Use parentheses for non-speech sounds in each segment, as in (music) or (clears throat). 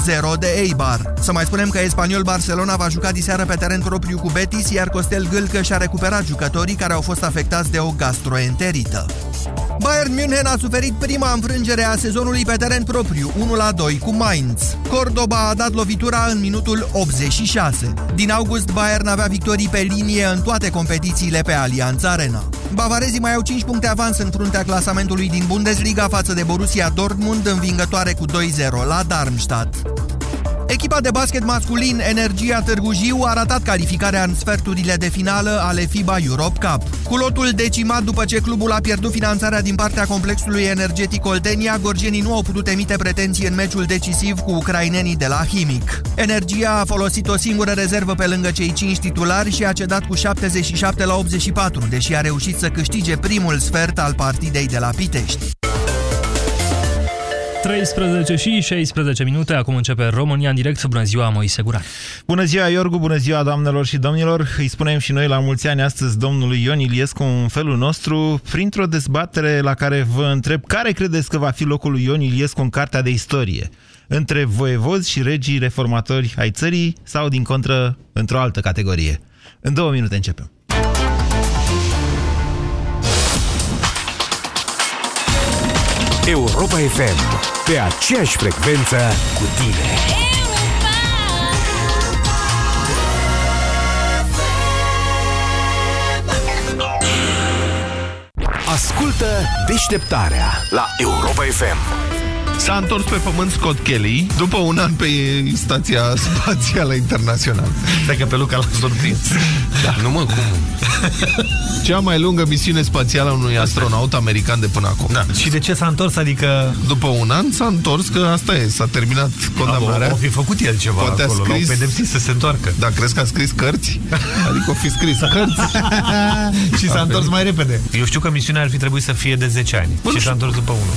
1-0 de Eibar. Să mai spunem că Espaniol Barcelona va juca diseară pe teren propriu cu Betis, iar Costel Gâlcă și-a recuperat jucătorii care au fost afectați de o gastroenterită. Bayern München a suferit prima înfrângere a sezonului pe teren propriu, 1-2 cu Mainz. Cordoba a dat lovitura în minutul 86. Din august, Bayern avea victorii pe linie în toate competițiile pe Allianz Arena. Bavarezii mai au 5 puncte avans în fruntea clasamentului din Bundesliga față de Borussia Dortmund, învingătoare cu 2-0 la Darmstadt. Echipa de basket masculin Energia Târgu Jiu a ratat calificarea în sferturile de finală ale FIBA Europe Cup. Cu lotul decimat după ce clubul a pierdut finanțarea din partea complexului energetic Oltenia, gorgenii nu au putut emite pretenții în meciul decisiv cu ucrainenii de la Himic. Energia a folosit o singură rezervă pe lângă cei 5 titulari și a cedat cu 77 la 84, deși a reușit să câștige primul sfert al partidei de la Pitești. 13 și 16 minute, acum începe România în direct. Bună ziua, Moise Guran. Bună ziua, Iorgu, bună ziua, doamnelor și domnilor. Îi spunem și noi la mulți ani astăzi domnului Ion Iliescu în felul nostru, printr-o dezbatere la care vă întreb care credeți că va fi locul lui Ion Iliescu în Cartea de Istorie? Între voievozi și regii reformatori ai țării sau, din contră, într-o altă categorie? În două minute începem. Europa FM, pe aceeași frecvență cu tine. Ascultă deșteptarea la Europa FM. S-a întors pe pământ Scott Kelly după un an pe Stația Spațială Internațională. Stai că pe Luca l-a surprins. Da. Nu mă, cum? Cea mai lungă misiune spațială a unui astronaut american de până acum. Da. Și de ce s-a întors? Adică... După un an s-a întors, că asta e, s-a terminat condamnarea. O fi făcut el ceva Poate acolo, scris... l-au pedepsit să se întoarcă. Da, crezi că a scris cărți? Adică o fi scris cărți. (laughs) și s-a întors mai repede. Eu știu că misiunea ar fi trebuit să fie de 10 ani. Bă, și s-a întors după unul.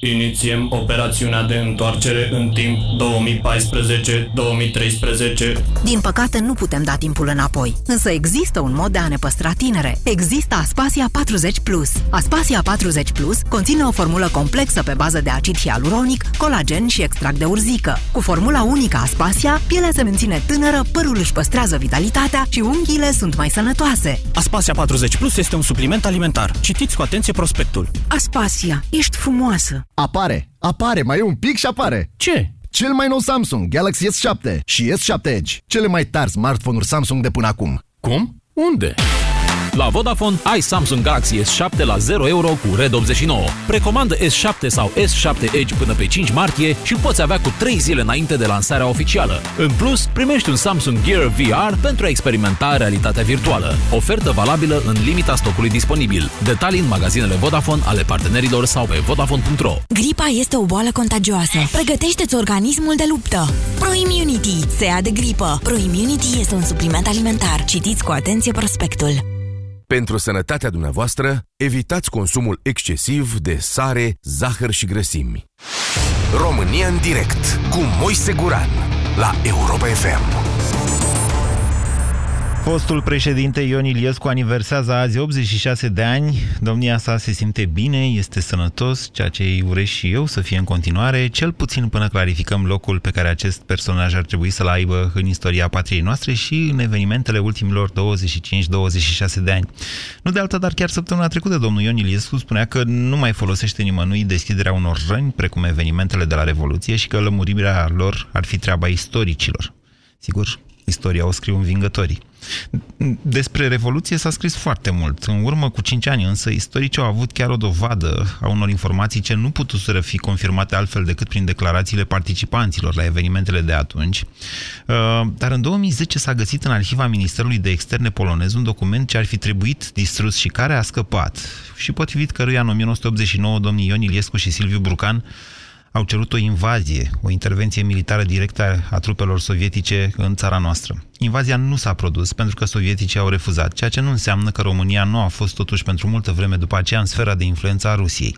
Inițiem operațiunea de întoarcere în timp 2014-2013. Din păcate nu putem da timpul înapoi, însă există un mod de a ne păstra tinere. Există Aspasia 40 Plus. Aspasia 40 Plus conține o formulă complexă pe bază de acid hialuronic, colagen și extract de urzică. Cu formula unică Aspasia, pielea se menține tânără, părul își păstrează vitalitatea și unghiile sunt mai sănătoase. Aspasia 40 Plus este un supliment alimentar. Citiți cu atenție prospectul. Aspasia, ești frumoasă! Apare, apare, mai e un pic și apare. Ce? Cel mai nou Samsung Galaxy S7 și S7 Edge, cele mai tari smartphone-uri Samsung de până acum. Cum? Unde? La Vodafone ai Samsung Galaxy S7 la 0 euro cu Red 89. Precomandă S7 sau S7 Edge până pe 5 martie și îl poți avea cu 3 zile înainte de lansarea oficială. În plus, primești un Samsung Gear VR pentru a experimenta realitatea virtuală. Ofertă valabilă în limita stocului disponibil. Detalii în magazinele Vodafone ale partenerilor sau pe vodafone.ro. Gripa este o boală contagioasă. Pregătește-ți organismul de luptă. ProImmunity se ia de gripă. ProImmunity este un supliment alimentar. Citiți cu atenție prospectul. Pentru sănătatea dumneavoastră, evitați consumul excesiv de sare, zahăr și grăsimi. România în direct cu Moise Guran la Europa FM. Fostul președinte Ion Iliescu aniversează azi 86 de ani. Domnia sa se simte bine, este sănătos, ceea ce îi urez și eu să fie în continuare, cel puțin până clarificăm locul pe care acest personaj ar trebui să-l aibă în istoria patriei noastre și în evenimentele ultimilor 25-26 de ani. Nu de altă, dar chiar săptămâna trecută domnul Ion Iliescu spunea că nu mai folosește nimănui deschiderea unor răni, precum evenimentele de la Revoluție, și că lămurirea lor ar fi treaba istoricilor. Sigur, istoria o scriu învingătorii. Despre Revoluție s-a scris foarte mult. În urmă cu 5 ani, însă, istoricii au avut chiar o dovadă a unor informații ce nu putuseră fi confirmate altfel decât prin declarațiile participanților la evenimentele de atunci. Uh, dar în 2010 s-a găsit în arhiva Ministerului de Externe polonez un document ce ar fi trebuit distrus și care a scăpat și potrivit căruia în 1989 domnii Ion Iliescu și Silviu Brucan au cerut o invazie, o intervenție militară directă a trupelor sovietice în țara noastră. Invazia nu s-a produs pentru că sovieticii au refuzat, ceea ce nu înseamnă că România nu a fost totuși pentru multă vreme după aceea în sfera de influență a Rusiei.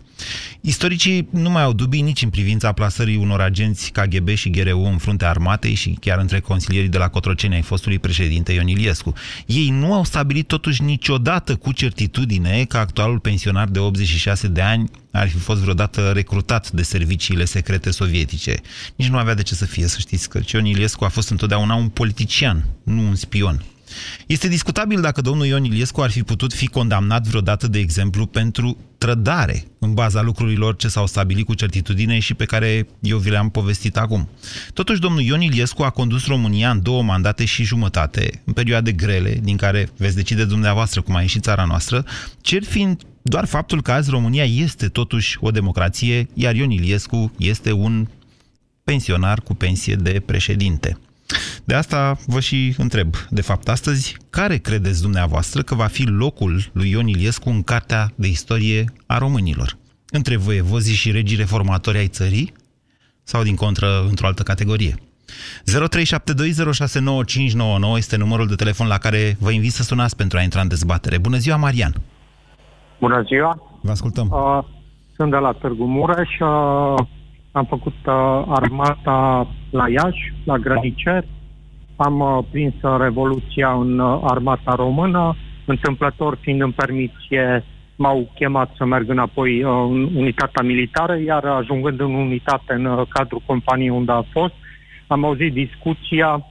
Istoricii nu mai au dubii nici în privința plasării unor agenți KGB și GRU în fruntea armatei și chiar între consilierii de la Cotroceni ai fostului președinte Ion Iliescu. Ei nu au stabilit totuși niciodată cu certitudine că actualul pensionar de 86 de ani ar fi fost vreodată recrutat de serviciile secrete sovietice. Nici nu avea de ce să fie, să știți că Ion Iliescu a fost întotdeauna un politician, nu un spion. Este discutabil dacă domnul Ion Iliescu ar fi putut fi condamnat vreodată, de exemplu, pentru trădare, în baza lucrurilor ce s-au stabilit cu certitudine și pe care eu vi le-am povestit acum. Totuși, domnul Ion Iliescu a condus România în două mandate și jumătate, în perioade grele, din care veți decide dumneavoastră cum a ieșit țara noastră, cer fiind doar faptul că azi România este totuși o democrație, iar Ion Iliescu este un pensionar cu pensie de președinte. De asta vă și întreb, de fapt, astăzi, care credeți dumneavoastră că va fi locul lui Ion Iliescu în Cartea de Istorie a Românilor? Între voievozii și regii reformatori ai țării? Sau, din contră, într-o altă categorie? 0372069599 este numărul de telefon la care vă invit să sunați pentru a intra în dezbatere. Bună ziua, Marian! Bună ziua! Vă ascultăm! Uh, sunt de la Târgu Mureș. Uh, am făcut uh, armata la Iași, la Grăniceri. Am uh, prins uh, Revoluția în uh, armata română. Întâmplător, fiind în permisie, m-au chemat să merg înapoi uh, în unitatea militară, iar ajungând în unitate în uh, cadrul companiei unde a fost, am auzit discuția,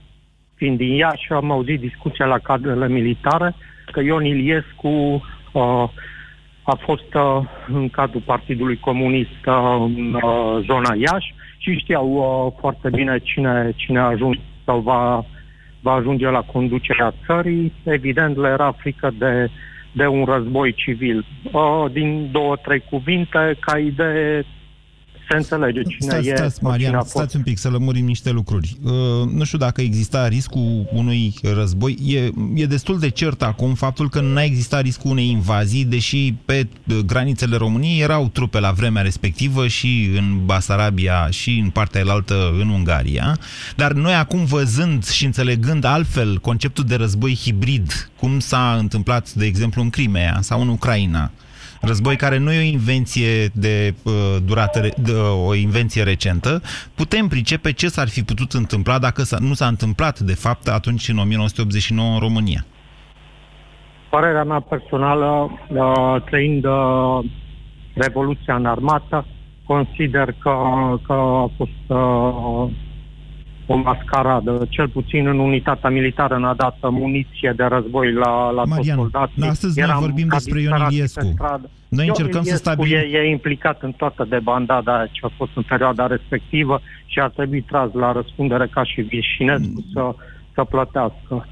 fiind din Iași, am auzit discuția la cadrele militare, că Ion Iliescu uh, a fost uh, în cadrul Partidului Comunist uh, în uh, zona Iași și știau uh, foarte bine cine, cine a ajuns sau va, va ajunge la conducerea țării. Evident, le era frică de, de un război civil. Uh, din două, trei cuvinte, ca idee se înțelege cine stați, e. Stați, Marian, cine stați un pic să lămurim niște lucruri. Uh, nu știu dacă exista riscul unui război. E, e destul de cert acum faptul că nu a existat riscul unei invazii, deși pe uh, granițele României erau trupe la vremea respectivă și în Basarabia și în partea elaltă în Ungaria. Dar noi acum văzând și înțelegând altfel conceptul de război hibrid, cum s-a întâmplat, de exemplu, în Crimea sau în Ucraina, război care nu e o invenție de uh, durată, de, uh, o invenție recentă, putem pricepe ce s-ar fi putut întâmpla dacă nu s-a întâmplat, de fapt, atunci în 1989 în România. Părerea mea personală, uh, trăind uh, Revoluția în armată, consider că, că a fost uh, o mascaradă. Cel puțin în unitatea militară n-a dat muniție de război la, la Marian, toți soldații. astăzi noi vorbim despre Ion Iliescu. Noi încercăm să stabilim... E, e implicat în toată debandada ce a fost în perioada respectivă și ar trebui tras la răspundere ca și Vișinescu să să plătească.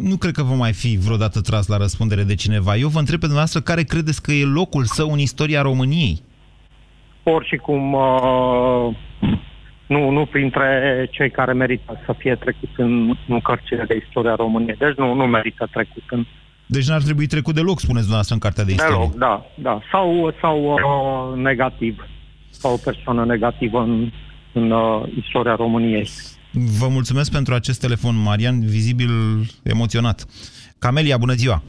Nu cred că va mai fi vreodată tras la răspundere de cineva. Eu vă întreb pe dumneavoastră care credeți că e locul său în istoria României? Oricum, uh, nu, nu printre cei care merită să fie trecut în, în cărțile de istoria României. Deci nu, nu merită trecut în... Deci n-ar trebui trecut deloc, spuneți dumneavoastră, în cartea de istorie. Deloc, da, da. Sau, sau uh, negativ. Sau o persoană negativă în, în uh, istoria României. Vă mulțumesc pentru acest telefon, Marian, vizibil emoționat. Camelia, bună ziua!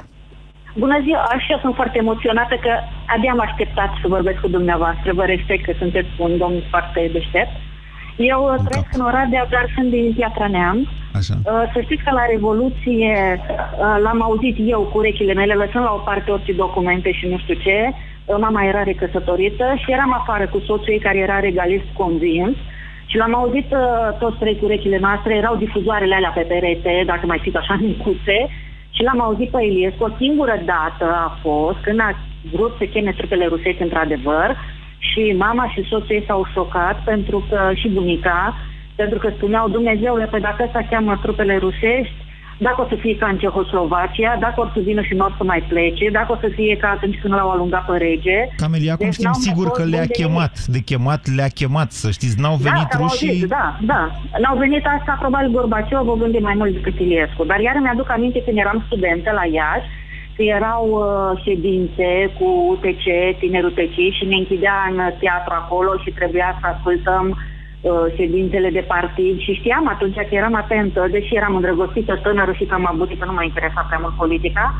Bună ziua, și eu sunt foarte emoționată că abia am așteptat să vorbesc cu dumneavoastră. Vă respect că sunteți un domn foarte deștept. Eu uh, trăiesc în Oradea, dar sunt din Piatra Neam. Așa. Uh, să știți că la Revoluție uh, l-am auzit eu cu urechile mele, lăsând la o parte orice documente și nu știu ce. Mama era recăsătorită și eram afară cu soțul ei care era regalist convins. Și l-am auzit toți trei cu urechile noastre, erau difuzoarele alea pe perete, dacă mai știți așa, (laughs) micuțe. Și l-am auzit pe Iliescu o singură dată a fost când a vrut să cheme trupele rusești într-adevăr și mama și soțul ei s-au șocat pentru că și bunica, pentru că spuneau, Dumnezeule, pe dacă ăsta cheamă trupele rusești, dacă o să fie ca în Cehoslovacia, dacă o să vină și nu să mai plece, dacă o să fie ca atunci când l-au alungat pe rege. Camelia, acum deci știm sigur că le-a chemat, de chemat le-a chemat, să știți, n-au da, venit da, rușii... Auzit, da, da, n-au venit asta probabil Gorbaciov, o gândi mai mult decât Iliescu, dar iar mi-aduc aminte când eram studentă la Iași, că erau uh, ședințe cu UTC, Tinerul UTC și ne închidea în teatru acolo și trebuia să ascultăm uh, ședințele de partid. Și știam atunci că eram atentă, deși eram îndrăgostită tânără și că am avut că nu mă interesa prea mult politica,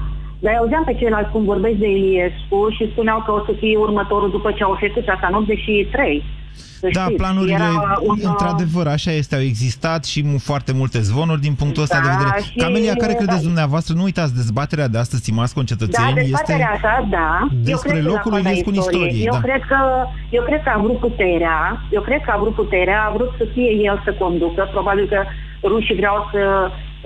dar auzeam pe ceilalți cum vorbesc de Iliescu și spuneau că o să fie următorul după ce au făcut asta în 83. Să Da, știți, planurile, era un, într-adevăr, așa este, au existat și mu- foarte multe zvonuri din punctul ăsta de Da, vedere. și- Camelia, care credeți da. dumneavoastră? Nu uitați, dezbaterea de astăzi, stimați Da, concetățeni, dezbaterea este asta, da. eu despre cred că locul la lui coada Iliescu în istoriei. istorie. Eu, da. cred că, eu cred că a vrut puterea, eu cred că a vrut puterea, a vrut să fie el să conducă, probabil că rușii vreau să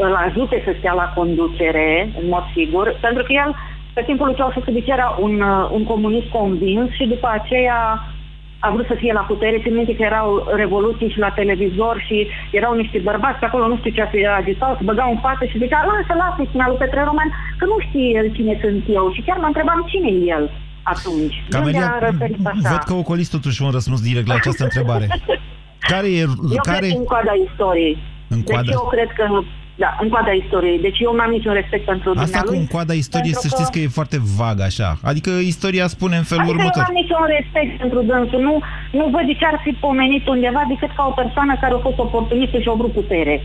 îl ajute să stea la conducere, în mod sigur, pentru că el, pe timpul lui Ceaușescu, deci era un, uh, un comunist convins și după aceea a vrut să fie la putere, țin minte că erau revoluții și la televizor și erau niște bărbați pe acolo, nu știu ce se agitau, se băgau în față și zicea, lasă, lasă, spunea lui Petre Roman, că nu știe el cine sunt eu. Și chiar mă întrebam cine e el atunci. De unde Camelia, a răsărit așa? văd că ocoliți totuși un răspuns direct la această întrebare. (laughs) Care e... Eu care... cred că în coada istoriei. În coada. Deci eu cred că, da, în coada istoriei. Deci eu n-am niciun respect pentru Asta cu dumnealui. în coada istoriei, pentru să știți că e foarte vag așa. Adică istoria spune în felul Adică eu următor. n-am niciun respect pentru dânsul. Nu, nu văd de ce ar fi pomenit undeva decât ca o persoană care a fost oportunistă și a vrut putere.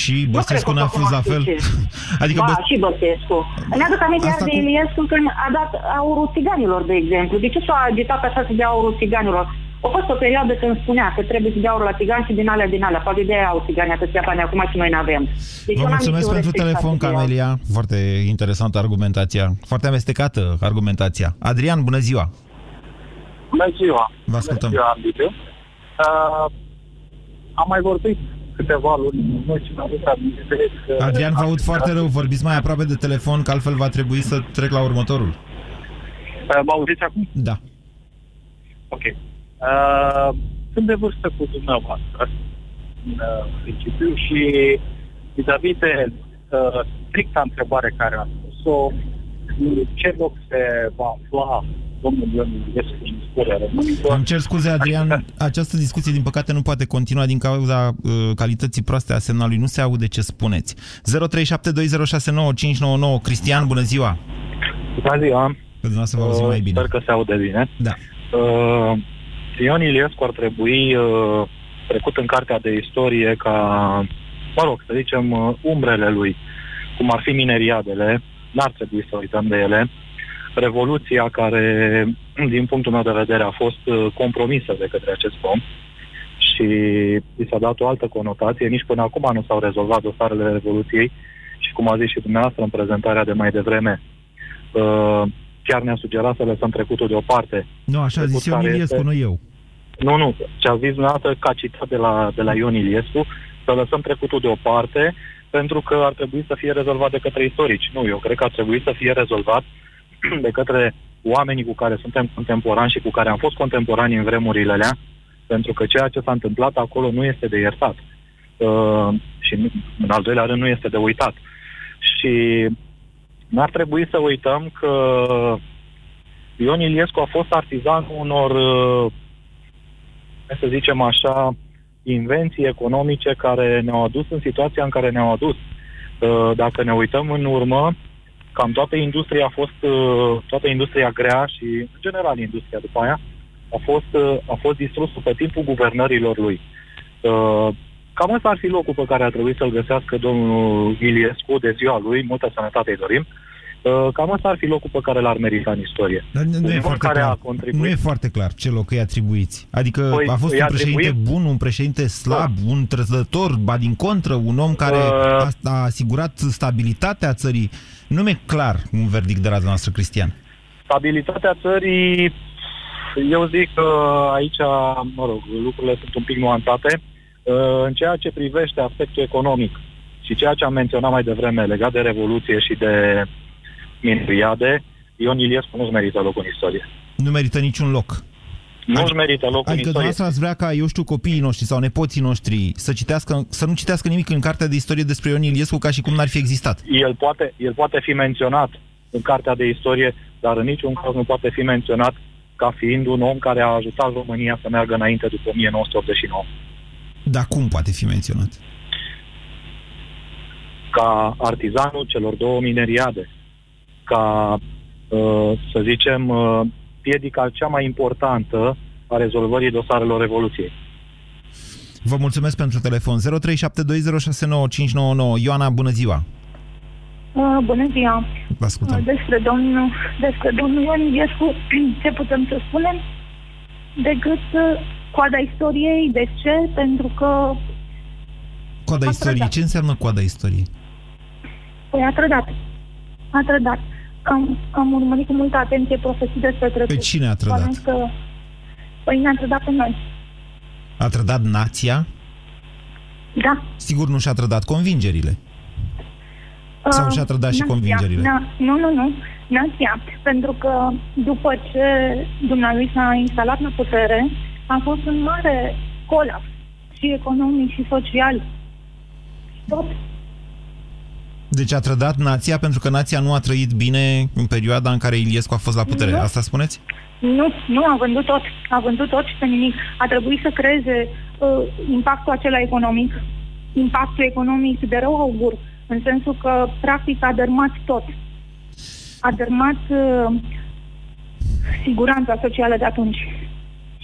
Și Băsescu Nu n-a cred că fost la o fel. cunoaște. (laughs) Adică ba, Bă- și Băsescu. Îmi aduc aminte iar Asta de cu- Iliescu când a dat aurul țiganilor, de exemplu. De ce s-a agitat așa să dea aurul țiganilor? A fost o perioadă când spunea că trebuie să dea aurul la țigani și din alea, din alea. Poate de aia au țigani atâția bani acum și noi n-avem. Deci eu Vă n-am mulțumesc niciun pentru respect telefon, față de el. Camelia. Foarte interesantă argumentația. Foarte amestecată argumentația. Adrian, bună ziua! Bună ziua! Vă ascultăm. Bună ziua, Liviu. Uh, am mai vorbit câteva luni nu și mi-am adus aminte că... Adrian, vă aud foarte rău. Vorbiți mai aproape de telefon, că altfel va trebui să trec la următorul. Uh, mă auziți acum? Da. Ok. Uh, sunt de vârstă cu dumneavoastră, în uh, principiu, și vis-a-vis de uh, stricta întrebare care a spus-o, în ce loc se va afla domnul Ion Iliescu în istoria românilor? Îmi cer scuze, Adrian. Această discuție, din păcate, nu poate continua din cauza uh, calității proaste a semnalului. Nu se aude ce spuneți. 0372069599. Cristian, bună ziua! Bună ziua! Pe dumneavoastră vă auzim mai bine. Sper că se aude bine. Da. Uh, Ion Iliescu ar trebui uh, trecut în cartea de istorie ca, mă rog, să zicem, uh, umbrele lui, cum ar fi mineriadele, n-ar trebui să uităm de ele, revoluția care, din punctul meu de vedere, a fost uh, compromisă de către acest om și i s-a dat o altă conotație. Nici până acum nu s-au rezolvat dosarele Revoluției și, cum a zis și dumneavoastră în prezentarea de mai devreme, uh, chiar ne-a sugerat să lăsăm trecutul deoparte. Nu, așa a zis Trecut eu, care Iliescu, este- nu eu. Nu, nu, ce a zis dumneavoastră ca citat de la, de la Ion Iliescu, să lăsăm trecutul deoparte, pentru că ar trebui să fie rezolvat de către istorici. Nu, eu cred că ar trebui să fie rezolvat de către oamenii cu care suntem contemporani și cu care am fost contemporani în vremurile alea, pentru că ceea ce s-a întâmplat acolo nu este de iertat. Uh, și nu- în al doilea rând nu este de uitat. Și n-ar trebui să uităm că Ion Iliescu a fost artizanul unor, uh, hai să zicem așa, invenții economice care ne-au adus în situația în care ne-au adus. Uh, Dacă ne uităm în urmă, cam toată industria a fost, uh, toată industria grea și, în general, industria după aia, a fost, uh, a fost distrusă pe timpul guvernărilor lui. Uh, Cam ăsta ar fi locul pe care ar trebui să-l găsească domnul Iliescu de ziua lui, multă sănătate îi dorim. Uh, Cam ăsta ar fi locul pe care l-ar merita în istorie. Dar nu, nu, e Un om foarte care a clar. contribuit- nu e foarte clar ce loc îi atribuiți. Adică Păi, a fost îi un președinte atribuim- bun, un președinte slab, un trăzător, ba din contră, un om care Uh. a, a asigurat stabilitatea țării. Nu mi-e clar un verdict de la dumneavoastră, Cristian. Stabilitatea țării, eu zic că aici, mă rog, lucrurile sunt un pic nuanțate. Uh, În ceea ce privește aspectul economic și ceea ce am menționat mai devreme legat de Revoluție și de mineriade, Ion Iliescu nu-și merită locul în istorie. Nu merită niciun loc. Nu-și merită locul Adică în istorie. dumneavoastră ați vrea ca, eu știu, copiii noștri sau nepoții noștri să, citească, să nu citească nimic în cartea de istorie despre Ion Iliescu ca și cum n-ar fi existat. El poate, el poate fi menționat în cartea de istorie, dar în niciun caz nu poate fi menționat ca fiind un om care a ajutat România să meargă înainte după 1989. Dar cum poate fi menționat? ca artizanul celor două mineriade. ca, uh, să zicem, uh, piedica cea mai importantă a rezolvării dosarelor Revoluției. Vă mulțumesc pentru telefon. 0372069599. Ioana, bună ziua! Uh, bună ziua! Vă ascultăm. Uh, despre domnul, despre domnul Ion Iliescu, (clears throat) ce putem să spunem? Decât uh, coada istoriei. De ce? Pentru că Coada A istoriei. trădat. Ce înseamnă coada istoriei? păi, a trădat. A trădat. Am, am urmărit cu multă atenție profesii despre trecut. Pe cine a trădat? Bănuiesc Că, păi ne-a trădat pe noi. A trădat nația? Da. Sigur nu și-a trădat convingerile. Sau Uh, și-a trădat și nația. convingerile? Na, nu, nu, nu. Nația. Pentru că după ce dumnealui s-a instalat la putere, a fost un mare colaps și economic și social. Tot. Deci a trădat nația pentru că nația nu a trăit bine în perioada în care Iliescu a fost la putere. Nu. Asta spuneți? Nu, nu, a vândut tot. A vândut tot și pe nimic. A trebuit să creeze uh, impactul acela economic. Impactul economic de rău augur, în sensul că, practic, a dărmat tot. A dărmat uh, siguranța socială de atunci.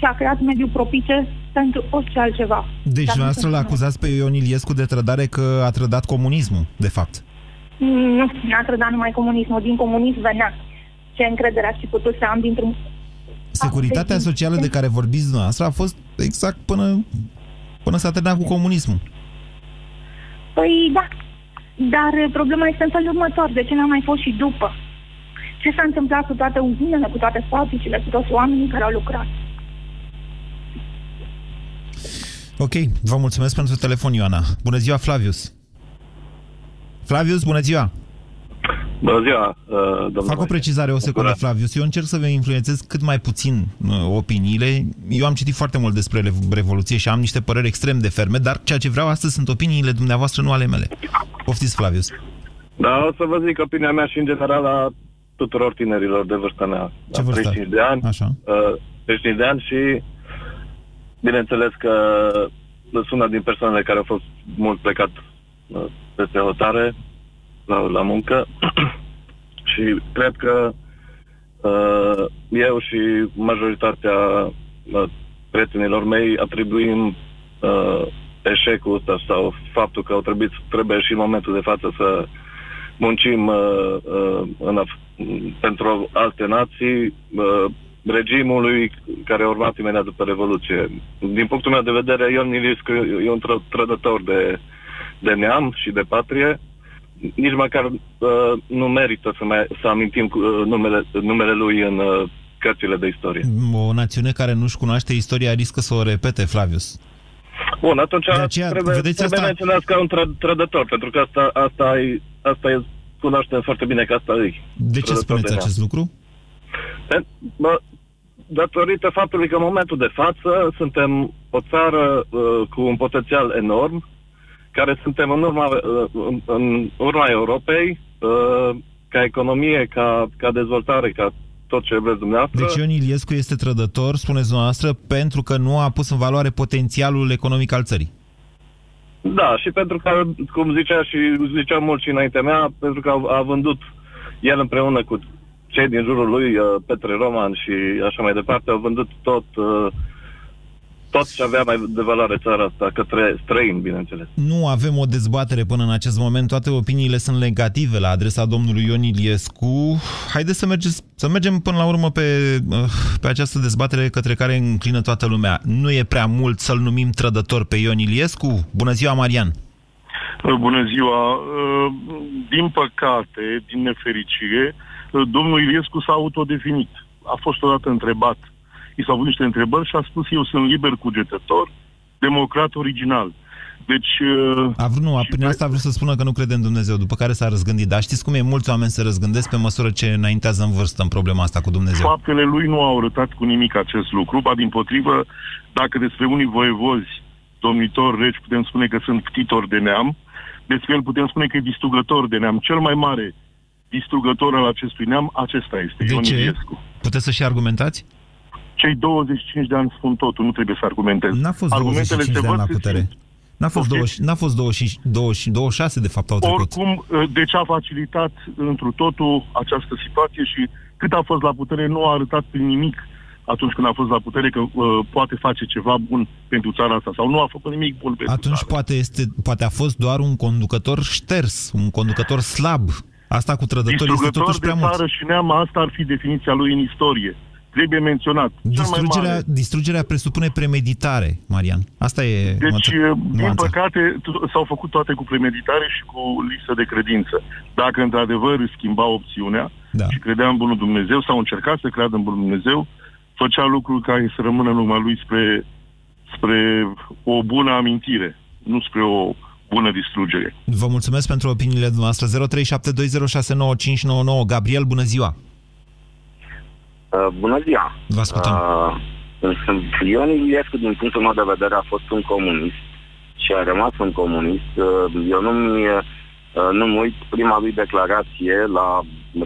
Și a creat mediul propice pentru orice altceva. Deci Dar nu dumneavoastră să l spunem. acuzați pe Ion Iliescu de trădare că a trădat comunismul, de fapt. Nu, n-a trădat numai comunismul. Din comunism venea. Ce încredere aș fi putut să am dintr-un... Securitatea deci- socială de care vorbiți dumneavoastră a fost exact până, până s-a terminat cu comunismul. Păi da, dar uh, problema este în felul următor. De ce n-a mai fost și după? Ce s-a întâmplat cu toate uzinele, cu toate fabricile, cu toți oamenii care au lucrat? Ok, vă mulțumesc pentru telefon, Ioana. Bună ziua, Flavius. Flavius, bună ziua! Bună ziua, uh, domnule. Fac o precizare, o secundă, Flavius. Eu încerc să vă influențez cât mai puțin uh, opiniile. Eu am citit foarte mult despre Rev- Revoluție și am niște păreri extrem de ferme, dar ceea ce vreau astăzi sunt opiniile dumneavoastră, nu ale mele. Poftiți, Flavius. Da, o să vă zic opinia mea și în general a tuturor tinerilor de vârsta mea. Ce La vârstă? 35 de ani. Așa. Uh, 35 de ani și bineînțeles că sunt una din persoanele care au fost mult plecat uh, peste hotare la, la muncă. (clears throat) Și cred că uh, eu și majoritatea uh, prietenilor mei atribuim uh, eșecul ăsta sau faptul că au trebuit, trebuie și în momentul de față să muncim uh, uh, în af- pentru alte nații uh, regimului care a urmat imediat după Revoluție. Din punctul meu de vedere, Ion Iliescu e un tră- trădător de, de neam și de patrie. Nici măcar uh, nu merită să, mai, să amintim cu, uh, numele, numele lui în uh, cărțile de istorie. O națiune care nu-și cunoaște istoria riscă să o repete, Flavius. Bun, atunci De aceea, trebuie, vedeți trebuie asta- menționat ca un tră- trădător, pentru că asta, asta, e, asta e, cunoaștem foarte bine că asta e. De ce trădător spuneți de neam. acest lucru? Pe- Bă, datorită faptului că în momentul de față suntem o țară uh, cu un potențial enorm, care suntem în urma, uh, în, în urma Europei, uh, ca economie, ca, ca dezvoltare, ca tot ce vreți dumneavoastră. Deci Ion Iliescu este trădător, spuneți dumneavoastră, pentru că nu a pus în valoare potențialul economic al țării. Da, și pentru că, cum zicea și ziceam mult și înaintea mea, pentru că a, a vândut el împreună cu cei din jurul lui, uh, Petre Roman și așa mai departe, au vândut tot, uh, tot ce avea mai de valoare țara asta, către străini, bineînțeles. Nu avem o dezbatere până în acest moment, toate opiniile sunt negative la adresa domnului Ion Iliescu. Haideți să, mergeți, să mergem până la urmă pe, uh, pe această dezbatere către care înclină toată lumea. Nu e prea mult să-l numim trădător pe Ion Iliescu? Bună ziua, Marian! Bună ziua! Uh, Din păcate, din nefericire, uh, domnul Iliescu s-a autodefinit. A fost odată întrebat. I s-au avut niște întrebări și a spus eu sunt liber cugetător, democrat original. Deci... uh, A vrut, nu, prin asta a vrut să spună că nu crede în Dumnezeu, după care s-a răzgândit. Dar știți cum e? Mulți oameni se răzgândesc pe măsură ce înaintează în vârstă în problema asta cu Dumnezeu. Faptele lui nu au arătat cu nimic acest lucru, ba din potrivă, dacă despre unii voievozi, domnitori regi, putem spune că sunt ptitori de neam, despre el putem spune că e distrugător de neam. Cel mai mare distrugător al acestui neam, acesta este, De Ion ce? Iliescu. Puteți să și argumentați? Cei 25 de ani spun totul, nu trebuie să argumentez. N-a fost Argumentele 25 de se ani văd, la se putere. simt. N-a fost, 20, n-a fost 20, 20, 26, de fapt, au trecut. Oricum, de ce a facilitat întru totul această situație și cât a fost la putere, nu a arătat prin nimic atunci când a fost la putere că uh, poate face ceva bun pentru țara asta sau nu a făcut nimic bun pentru Atunci țară. poate, este, poate a fost doar un conducător șters, un conducător slab. Asta cu trădători este totuși de prea mult. țară și neam, asta ar fi definiția lui în istorie. Trebuie menționat. Cel mai Distrugerea, mare. distrugerea presupune premeditare, Marian. Asta e Deci, nuanța. din păcate, t- s-au făcut toate cu premeditare și cu lipsă de credință. Dacă într-adevăr își schimba opțiunea da. și credea în Bunul Dumnezeu sau încerca să creadă în Bunul Dumnezeu, făcea lucruri care să rămână în urma lui spre, spre o bună amintire, nu spre o bună distrugere. Vă mulțumesc pentru opiniile dumneavoastră. 0372069599. Gabriel, bună ziua! Uh, bună ziua! Vă ascultăm. Uh, sunt Ion Iliescu, din punctul meu de vedere, a fost un comunist și a rămas un comunist. Uh, eu nu-mi, uh, nu-mi uit prima lui declarație la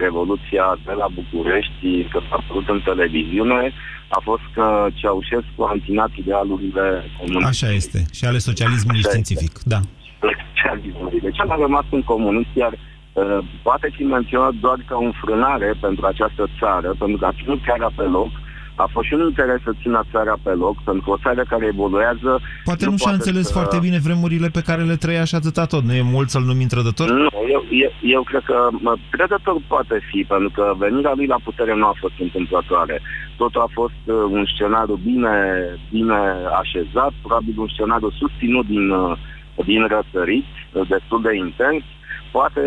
Revoluția de la București, că s-a apărut în televiziune, a fost că Ceaușescu a întinat idealurile comuniste. Așa este. Și ale socialismului Așa științific. Da. Socialismului. Deci a rămas un comunist, iar uh, poate fi menționat doar ca o înfrânare pentru această țară, pentru că a ținut țara pe loc, a fost și un interes să țină țara pe loc, pentru că o țară care evoluează... Poate nu, nu și-a înțeles să... foarte bine vremurile pe care le trăia și atâta tot. Nu e mult să-l numim trădător? Nu, eu, eu, eu cred că mă, trădător poate fi, pentru că venirea lui la putere nu a fost întâmplătoare. Totul a fost uh, un scenariu bine, bine așezat, probabil un scenariu susținut din, uh, din răsărit, uh, destul de intens, poate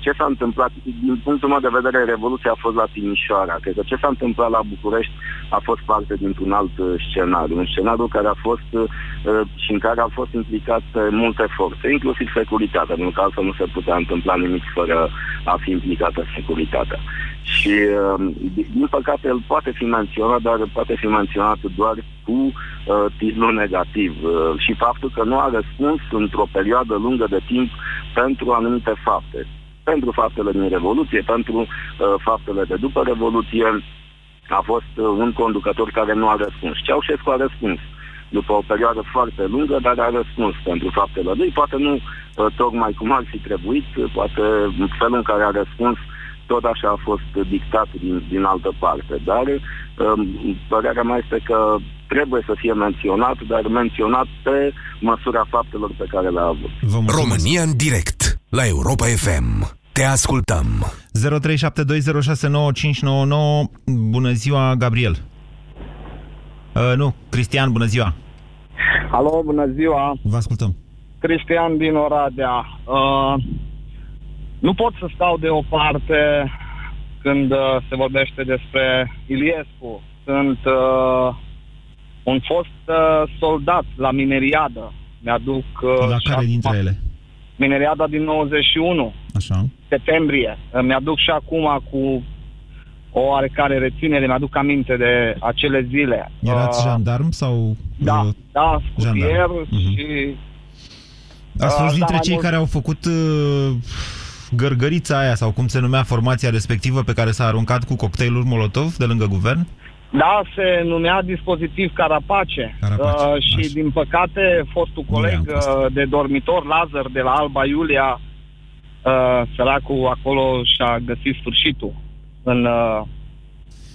ce s-a întâmplat, din punctul meu de vedere, Revoluția a fost la Timișoara. Cred că ce s-a întâmplat la București a fost parte dintr-un alt uh, scenariu. Un scenariu care a fost uh, și în care au fost implicate multe forțe, inclusiv securitatea, pentru că altfel nu se putea întâmpla nimic fără a fi implicată securitatea. Și, din păcate, el poate fi menționat, dar poate fi menționat doar cu uh, titlul negativ. Uh, și faptul că nu a răspuns într-o perioadă lungă de timp pentru anumite fapte. Pentru faptele din Revoluție, pentru uh, faptele de după Revoluție, a fost uh, un conducător care nu a răspuns. Ceaușescu a răspuns după o perioadă foarte lungă, dar a răspuns pentru faptele lui, poate nu uh, tocmai cum ar fi trebuit, poate felul în care a răspuns tot așa a fost dictat din, din altă parte. Dar um, părerea mea este că trebuie să fie menționat, dar menționat pe măsura faptelor pe care le-a avut. România în direct la Europa FM. Te ascultăm. 0372069599. Bună ziua, Gabriel. Uh, nu, Cristian, bună ziua. Alo, bună ziua. Vă ascultăm. Cristian din Oradea. Uh, nu pot să stau deoparte când uh, se vorbește despre Iliescu. Sunt uh, un fost uh, soldat la Mineriadă. Mi-aduc... Uh, la care dintre ele? Mineriada din 91. Așa. Septembrie. Mi-aduc și acum cu o oarecare reținere, mi-aduc aminte de acele zile. Erați uh, jandarm sau... Da, uh, da, scutier uh-huh. și... Ați fost uh, dintre da, cei mult... care au făcut uh, gărgărița aia, sau cum se numea formația respectivă pe care s-a aruncat cu cocktailuri Molotov de lângă guvern? Da, se numea dispozitiv Carapace. Carapace uh, și așa. din păcate fostul coleg uh, de dormitor, Lazar, de la Alba Iulia, uh, săracul acolo și-a găsit sfârșitul în... Uh,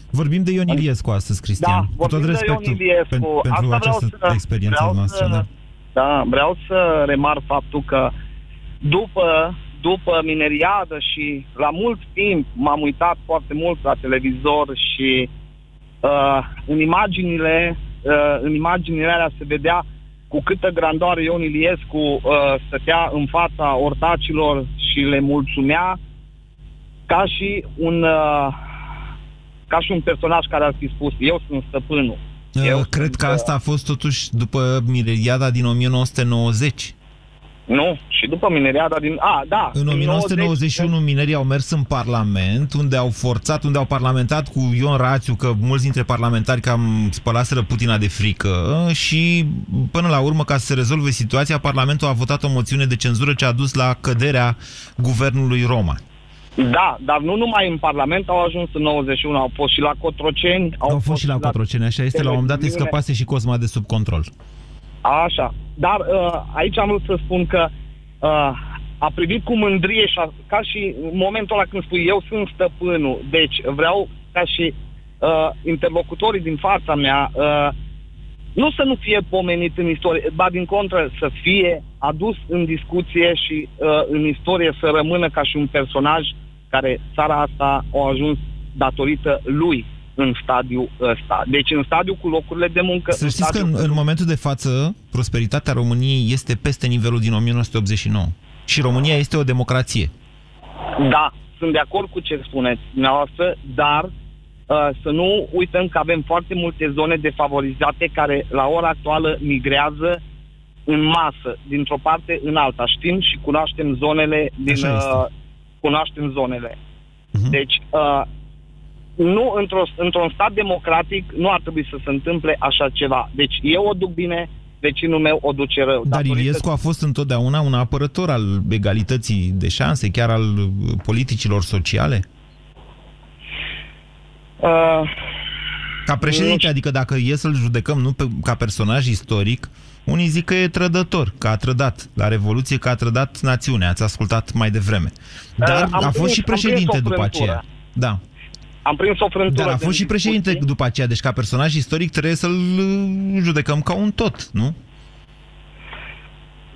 Vorbim de Ion Iliescu astăzi, Cristian. Da, cu tot respectul pen, pentru Asta această să, experiență vreau noastră. Să, da. da, vreau să remar faptul că după după mineriadă și la mult timp m-am uitat foarte mult la televizor și uh, în imaginile uh, în imaginile alea se vedea cu câtă grandoare Ion Iliescu uh, stătea în fața ortacilor și le mulțumea ca și un uh, ca și un personaj care ar fi spus eu sunt stăpânul. Eu cred sunt, că asta a fost totuși după mineriada din 1990. Nu, și după mineriada din... A, da. În 1991 90... minerii au mers în Parlament, unde au forțat, unde au parlamentat cu Ion Rațiu, că mulți dintre parlamentari cam spălaseră Putina de frică și până la urmă, ca să se rezolve situația, Parlamentul a votat o moțiune de cenzură ce a dus la căderea guvernului Roma. Da, dar nu numai în Parlament au ajuns în 91, au fost și la Cotroceni. Au, au fost, fost și la Cotroceni, așa este, la un moment dat îi scăpase și Cosma de sub control. Așa. Dar uh, aici am vrut să spun că uh, a privit cu mândrie și a, ca și în momentul ăla când spui eu sunt stăpânul, deci vreau ca și uh, interlocutorii din fața mea uh, nu să nu fie pomenit în istorie, ba din contră să fie adus în discuție și uh, în istorie să rămână ca și un personaj care țara asta a ajuns datorită lui în stadiul ăsta. Deci în stadiul cu locurile de muncă... Să știți că în, în momentul de față prosperitatea României este peste nivelul din 1989. Și România este o democrație. Da, sunt de acord cu ce spuneți dumneavoastră, dar uh, să nu uităm că avem foarte multe zone defavorizate care la ora actuală migrează în masă, dintr-o parte în alta. Știm și cunoaștem zonele din... Uh, cunoaștem zonele. Uh-huh. Deci, uh, nu într-o, într-un stat democratic nu ar trebui să se întâmple așa ceva. Deci eu o duc bine, vecinul meu o duce rău. Dar Iliescu a fost întotdeauna un apărător al egalității de șanse, chiar al uh, politicilor sociale? Uh, ca președinte, adică dacă e să-l judecăm nu pe, ca personaj istoric, unii zic că e trădător, că a trădat la Revoluție, că a trădat națiunea, ați ascultat mai devreme. Dar uh, a fost prins, și președinte după aceea. Da. Am prins o frântură. Dar a fost și președinte discuții. după aceea, deci ca personaj istoric trebuie să-l uh, judecăm ca un tot, nu?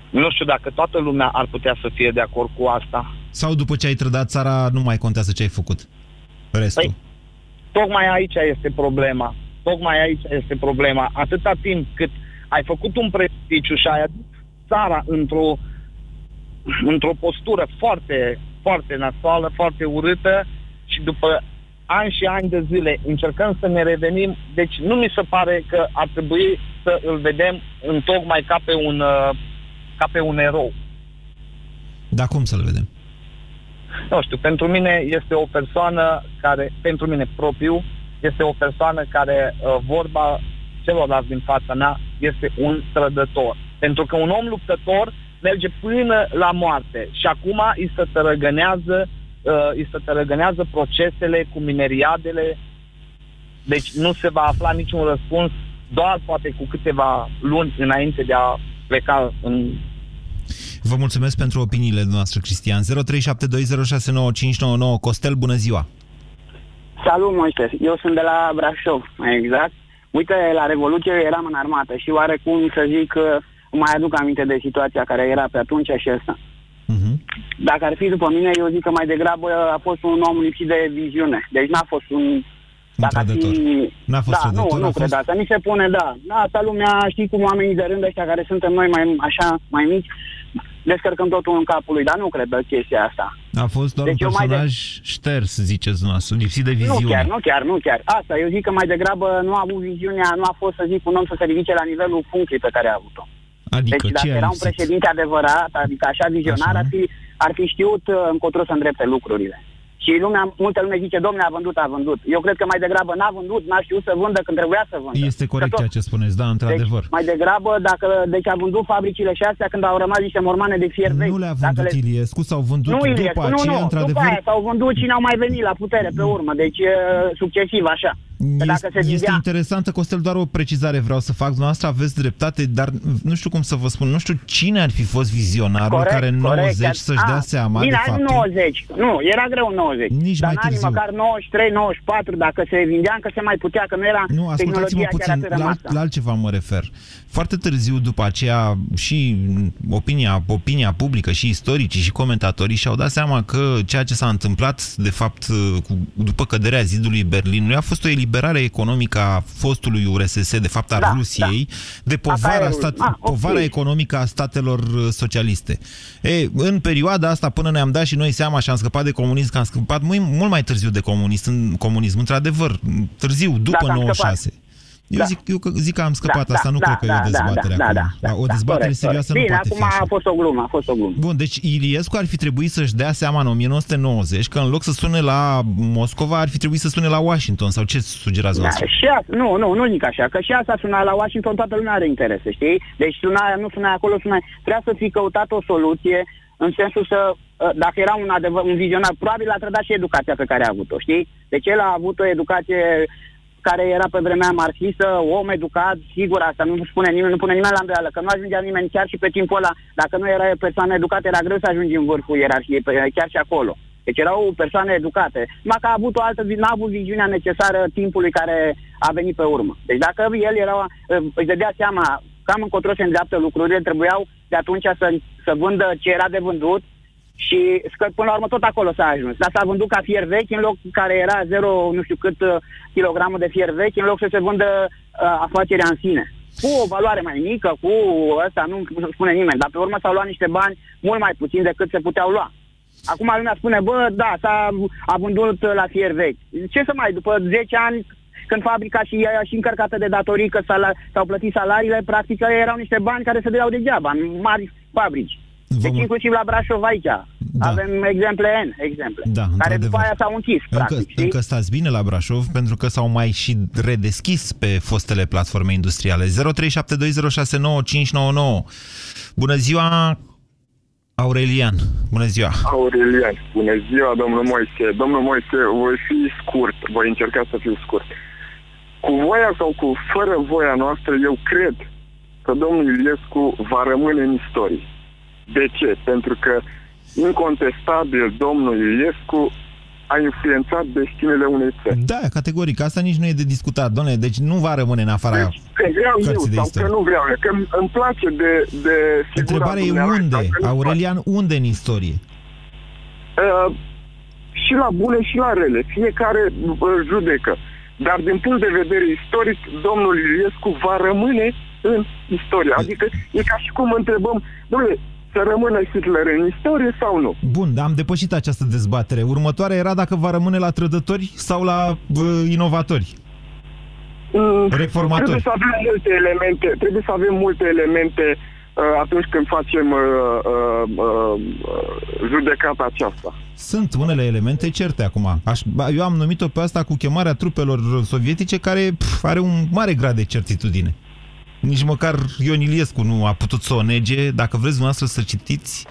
Nu știu dacă toată lumea ar putea să fie de acord cu asta. Sau după ce ai trădat țara, nu mai contează ce ai făcut? Restul. Păi, tocmai aici este problema. Tocmai aici este problema. Atâta timp cât ai făcut un presticiu și ai adus țara într-o într-o postură foarte, foarte nasoală, foarte urâtă și după ani și ani de zile încercăm să ne revenim, deci nu mi se pare că ar trebui să îl vedem în tocmai ca pe un, uh, ca pe un erou. Dar cum să-l vedem? Nu știu, pentru mine este o persoană care, pentru mine propriu, este o persoană care uh, vorba celorlalți din fața mea este un trădător. Pentru că un om luptător merge până la moarte și acum îi se tărăgănează uh, îi se tărăgânează procesele cu mineriadele, deci nu se va afla niciun răspuns doar poate cu câteva luni înainte de a pleca în Vă mulțumesc pentru opiniile noastre, Cristian. 0372069599 Costel, bună ziua! Salut, Moise! Eu sunt de la Brașov, mai exact. Uite, la Revoluție eram în armată și oarecum să zic că mai aduc aminte de situația care era pe atunci și asta. Uh-huh. Dacă ar fi după mine, eu zic că mai degrabă a fost un om lipsit de viziune. Deci n-a fost un... Dacă fi... N-a fost da, nu, nu cred fost... asta. Mi se pune, da. Da, asta lumea, știi cum oamenii de rând ăștia care suntem noi mai așa, mai mici, descărcăm totul în capul lui, dar nu cred că chestia asta. A fost doar deci un personaj de... șters, ziceți dumneavoastră, lipsit de viziune. Nu chiar, nu chiar, nu chiar. Asta, eu zic că mai degrabă nu a avut viziunea, nu a fost, să zic, un om să se ridice la nivelul funcției pe care a avut-o. Adică deci dacă era un președinte adevărat, adică așa vizionar, așa. Ar, fi, ar fi știut uh, încotro să îndrepte lucrurile. Și lumea, multă lume zice, domne, a vândut, a vândut. Eu cred că mai degrabă n-a vândut, n-a știut să vândă când trebuia să vândă. Este corect ceea ce spuneți, da, într-adevăr. Deci, mai degrabă, dacă deci a vândut fabricile și astea când au rămas niște mormane de fier vechi. Nu le-a vândut le... Iliescu, s-au vândut nu, Iliescu, după aceea, nu, nu, într-adevăr. După aia s-au vândut cine au mai venit la putere pe urmă, deci succesiv așa. Este, dacă se este interesantă, Costel, doar o precizare vreau să fac. Dumneavoastră aveți dreptate, dar nu știu cum să vă spun, nu știu cine ar fi fost vizionarul corect, care în 90 corect, să-și dea seama bine, de fapt. 90, nu, era greu 90. Nici dar mai târziu. măcar 93, 94, dacă se vindea, încă se mai putea, că nu era nu, tehnologia puțin, chiar la, la altceva mă refer. Foarte târziu după aceea și opinia, opinia publică și istoricii și comentatorii și-au dat seama că ceea ce s-a întâmplat de fapt cu, după căderea zidului Berlinului a fost o eliberare economică a fostului URSS, de fapt a da, Rusiei, da. de povara, stat, ah, povara okay. economică a statelor uh, socialiste. E, în perioada asta, până ne-am dat și noi seama și am scăpat de comunism, că am scăpat mult mai târziu de comunism, comunism într-adevăr, târziu, după da, 96. Scăpat. Eu, da. zic, eu zic că am scăpat, da, asta nu da, cred că da, e o dezbatere da, da, acum. Da, da, o dezbatere corect, serioasă corect. nu poate acum fi a fost o glumă, a fost o glumă. Bun, deci Iliescu ar fi trebuit să-și dea seama în 1990 că în loc să sune la Moscova, ar fi trebuit să sune la Washington, sau ce sugerați da, și asta, Nu, nu, nu zic așa, că și asta suna la Washington, toată lumea are interese, știi? Deci suna, nu suna acolo, suna... Trebuia să fi căutat o soluție în sensul să, ă, dacă era un, adevăr, un vizionar, probabil a trădat și educația pe care a avut-o, știi? Deci el a avut o educație care era pe vremea marxistă, om educat, sigur, asta nu spune nimeni, nu pune nimeni la îndoială, că nu ajungea nimeni chiar și pe timpul ăla. Dacă nu era persoană educată, era greu să ajungi în vârful ierarhiei, pe- chiar și acolo. Deci erau persoane educate. Numai că a avut o altă, vi- n-a avut viziunea necesară timpului care a venit pe urmă. Deci dacă el era, își dădea seama cam încotro se îndreaptă lucrurile, trebuiau de atunci să, să vândă ce era de vândut și că până la urmă tot acolo s-a ajuns. Dar s-a vândut ca fier vechi în loc care era 0, nu știu cât uh, kilogramul de fier vechi, în loc să se vândă uh, afacerea în sine. Cu o valoare mai mică, cu ăsta, nu spune nimeni, dar pe urmă s-au luat niște bani mult mai puțin decât se puteau lua. Acum lumea spune, bă, da, s-a a vândut la fier vechi. Ce să mai, după 10 ani, când fabrica și ea și încărcată de datorii, că s-a, s-au plătit salariile, practic erau niște bani care se dădeau degeaba în mari fabrici. Deci inclusiv la Brașov aici da. avem exemple N, exemple, Da, care într-adevăr. după aia s-au închis, Încă, practic, știi? încă stați bine la Brașov, pentru că s-au mai și redeschis pe fostele platforme industriale. 0372069599. Bună ziua, Aurelian. Bună ziua. Aurelian, bună ziua, domnul Moise. Domnul Moise, voi fi scurt, voi încerca să fiu scurt. Cu voia sau cu fără voia noastră, eu cred că domnul Iliescu va rămâne în istorie. De ce? Pentru că, incontestabil, domnul Iliescu a influențat destinele unei țări. Da, categoric, asta nici nu e de discutat, doamne, deci nu va rămâne în afara Că vreau eu cărții de sau că istorie. nu vreau eu, că îmi- îmi place de, de figura Întrebarea e dumneavoastră, unde, sau că nu-mi Aurelian, unde în istorie? Uh, și la bune și la rele. Fiecare uh, judecă. Dar din punct de vedere istoric, domnul Iliescu va rămâne în istorie. Adică e ca și cum întrebăm, domnule, să rămână Hitler în istorie sau nu? Bun, dar am depășit această dezbatere. Următoarea era dacă va rămâne la trădători sau la uh, inovatori. Mm, Reformatori. Trebuie să avem multe elemente, trebuie să avem multe elemente uh, atunci când facem uh, uh, uh, judecata aceasta. Sunt unele elemente certe acum. Aș, ba, eu am numit-o pe asta cu chemarea trupelor sovietice care pf, are un mare grad de certitudine. Nici măcar Ion Iliescu nu a putut să o nege. Dacă vreți dumneavoastră să citiți,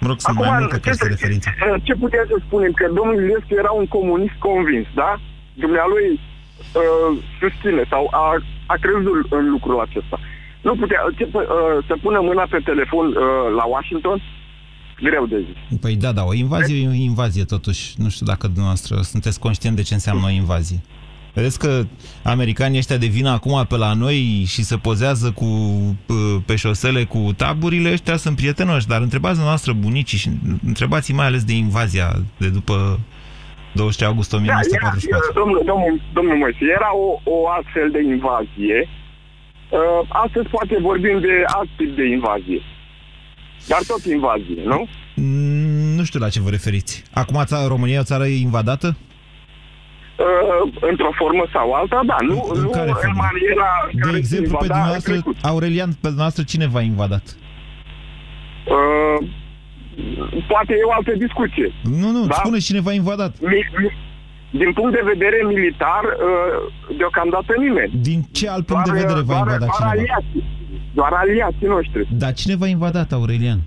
mă rog, sunt mai multe ce, cărți de referință. uh, ce putem să spunem? Că domnul Iliescu era un comunist convins, da? Dumnealui uh, susține sau a, a crezut în lucrul acesta. Nu putea, ce, uh, să pună mâna pe telefon uh, la Washington? Greu de zis. Păi da, da, o invazie e o invazie totuși. Nu știu dacă dumneavoastră sunteți conștient de ce înseamnă o invazie. Vedeți că americanii ăștia de vină acum pe la noi și se pozează cu, p- pe șosele cu taburile, ăștia sunt prietenoși, dar întrebați noastră bunicii și întrebați mai ales de invazia de după 23 august Da, era, 1944. era, domnul, domnul, domnul Moise, era o, o astfel de invazie. Uh, astăzi poate vorbim de alt tip de invazie. Dar tot invazie, nu? Mm, Nu știu la ce vă referiți. Acum ța- România e o țară invadată? Uh, într-o formă sau alta, da. Nu, În nu care în formă? maniera De care exemplu, pe invada în dumneavoastră, trecut. Aurelian, pe dumneavoastră cine v-a invadat? Uh, poate e o altă discuție. Nu, nu, Da? spune cine v-a invadat. Mi, mi, din punct de vedere militar, uh, deocamdată nimeni. Din ce alt punct de vedere v-a doar, invadat doar cineva? aliații. Doar aliații noștri. Dar cine v-a invadat, Aurelian?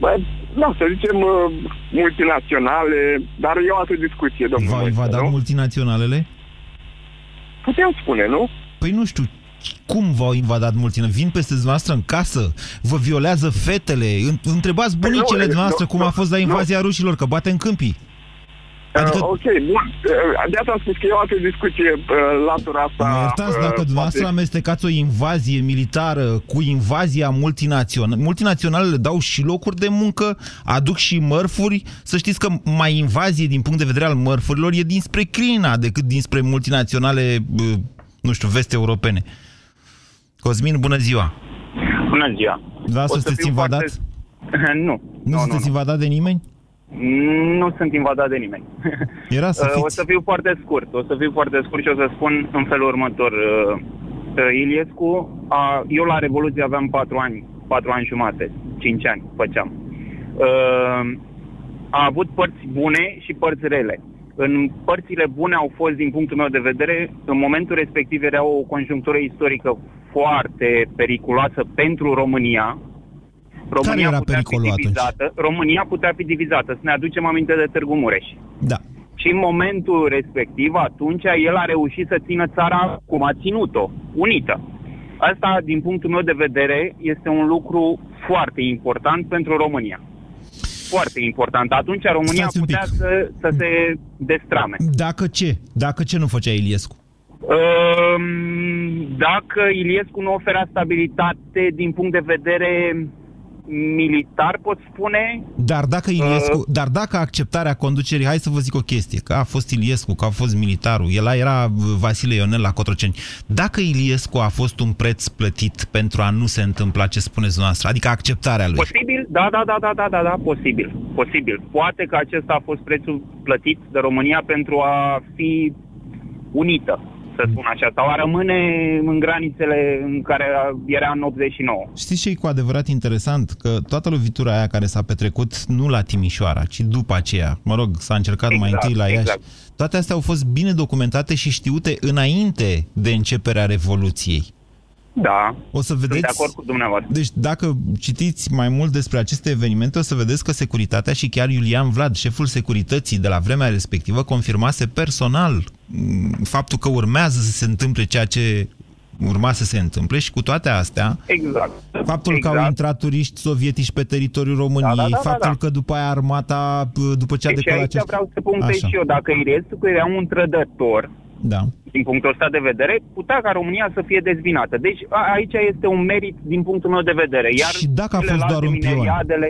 Bă, da, să zicem uh, multinaționale, dar e o altă discuție, domnul V-au Moise, invadat nu? multinaționalele? Putem spune, nu? Păi nu știu, cum v-au invadat multinaționale? Vin peste dumneavoastră în casă? Vă violează fetele? În- Întrebați Păi nu, bunicele nu, dumneavoastră cum a nu, fost la nu. invazia rușilor, că bate în câmpii. Adică... Uh, ok, bun. Uh, de asta am spus că e o altă discuție uh, latura asta. Mă iertați uh, dacă dumneavoastră poate- amestecați o invazie militară cu invazia multinațională. Multinaționalele dau și locuri de muncă, aduc și mărfuri. Să știți că mai invazie din punct de vedere al mărfurilor e dinspre China decât dinspre multinaționale, bă, nu știu, veste europene. Cosmin, bună ziua! Bună ziua! Da, O să sunteți fiu invadat? (laughs) Foarte... Nu. Nu, sunteți invadat de nimeni? Nu sunt invadat de nimeni. (laughs) Era să Uh, O fiți. să fiu foarte scurt. O să fiu foarte scurt și o să spun în felul următor. Uh, uh, Iliescu, a, eu la Revoluție aveam patru ani, patru ani jumate, cinci ani făceam. Uh, A avut părți bune și părți rele. În părțile bune au fost, din punctul meu de vedere, în momentul respectiv era o conjunctură istorică foarte periculoasă pentru România, România era putea pericolul fi atunci? divizată, România putea fi divizată. Să ne aducem aminte de Târgu Mureș. Da. Și în momentul respectiv, atunci, el a reușit să țină țara cum a ținut-o, unită. Asta, din punctul meu de vedere, este un lucru foarte important pentru România. Foarte important. Atunci România Stați un putea pic. să, să se destrame. Dacă ce? Dacă ce nu făcea Iliescu? Um, Dacă Iliescu nu oferea stabilitate din punct de vedere militar, pot spune, Dar dacă Iliescu, Uh. dar dacă acceptarea conducerii, hai să vă zic o chestie, că a fost Iliescu, că a fost militarul, el era Vasile Ionel la Cotroceni. Dacă Iliescu a fost un preț plătit pentru a nu se întâmpla ce spuneți noastră, adică acceptarea lui. posibil, da, da, da, da, da, da, da, posibil, posibil. Poate că acesta a fost prețul plătit de România pentru a fi unită, să spun așa, sau a rămâne în granițele în care era în 89. Știți ce e cu adevărat interesant? Că toată lovitura aia care s-a petrecut nu la Timișoara, ci după aceea, mă rog, s-a încercat mai Exact, întâi la Iași, exact. toate astea au fost bine documentate și știute înainte de începerea Revoluției. Da, O să vedeți... sunt de acord cu dumneavoastră. Deci dacă citiți mai mult despre aceste evenimente, o să vedeți că securitatea și chiar Iulian Vlad, șeful securității de la vremea respectivă, confirmase personal m, faptul că urmează să se întâmple ceea ce urma să se întâmple și cu toate astea, Exact. faptul că au Exact. intrat turiști sovietici pe teritoriul României, Da, da, da, da, faptul da. că după aia armata, p- după ce a Deci decolat... aici acest- vreau să punctez Așa. și eu, dacă Iliescu era un trădător, Da. din punctul ăsta de vedere, putea ca România să fie dezbinată. Deci a, aici este un merit din punctul meu de vedere. Iar Și dacă a fost celelalte doar un pion? mineriadele,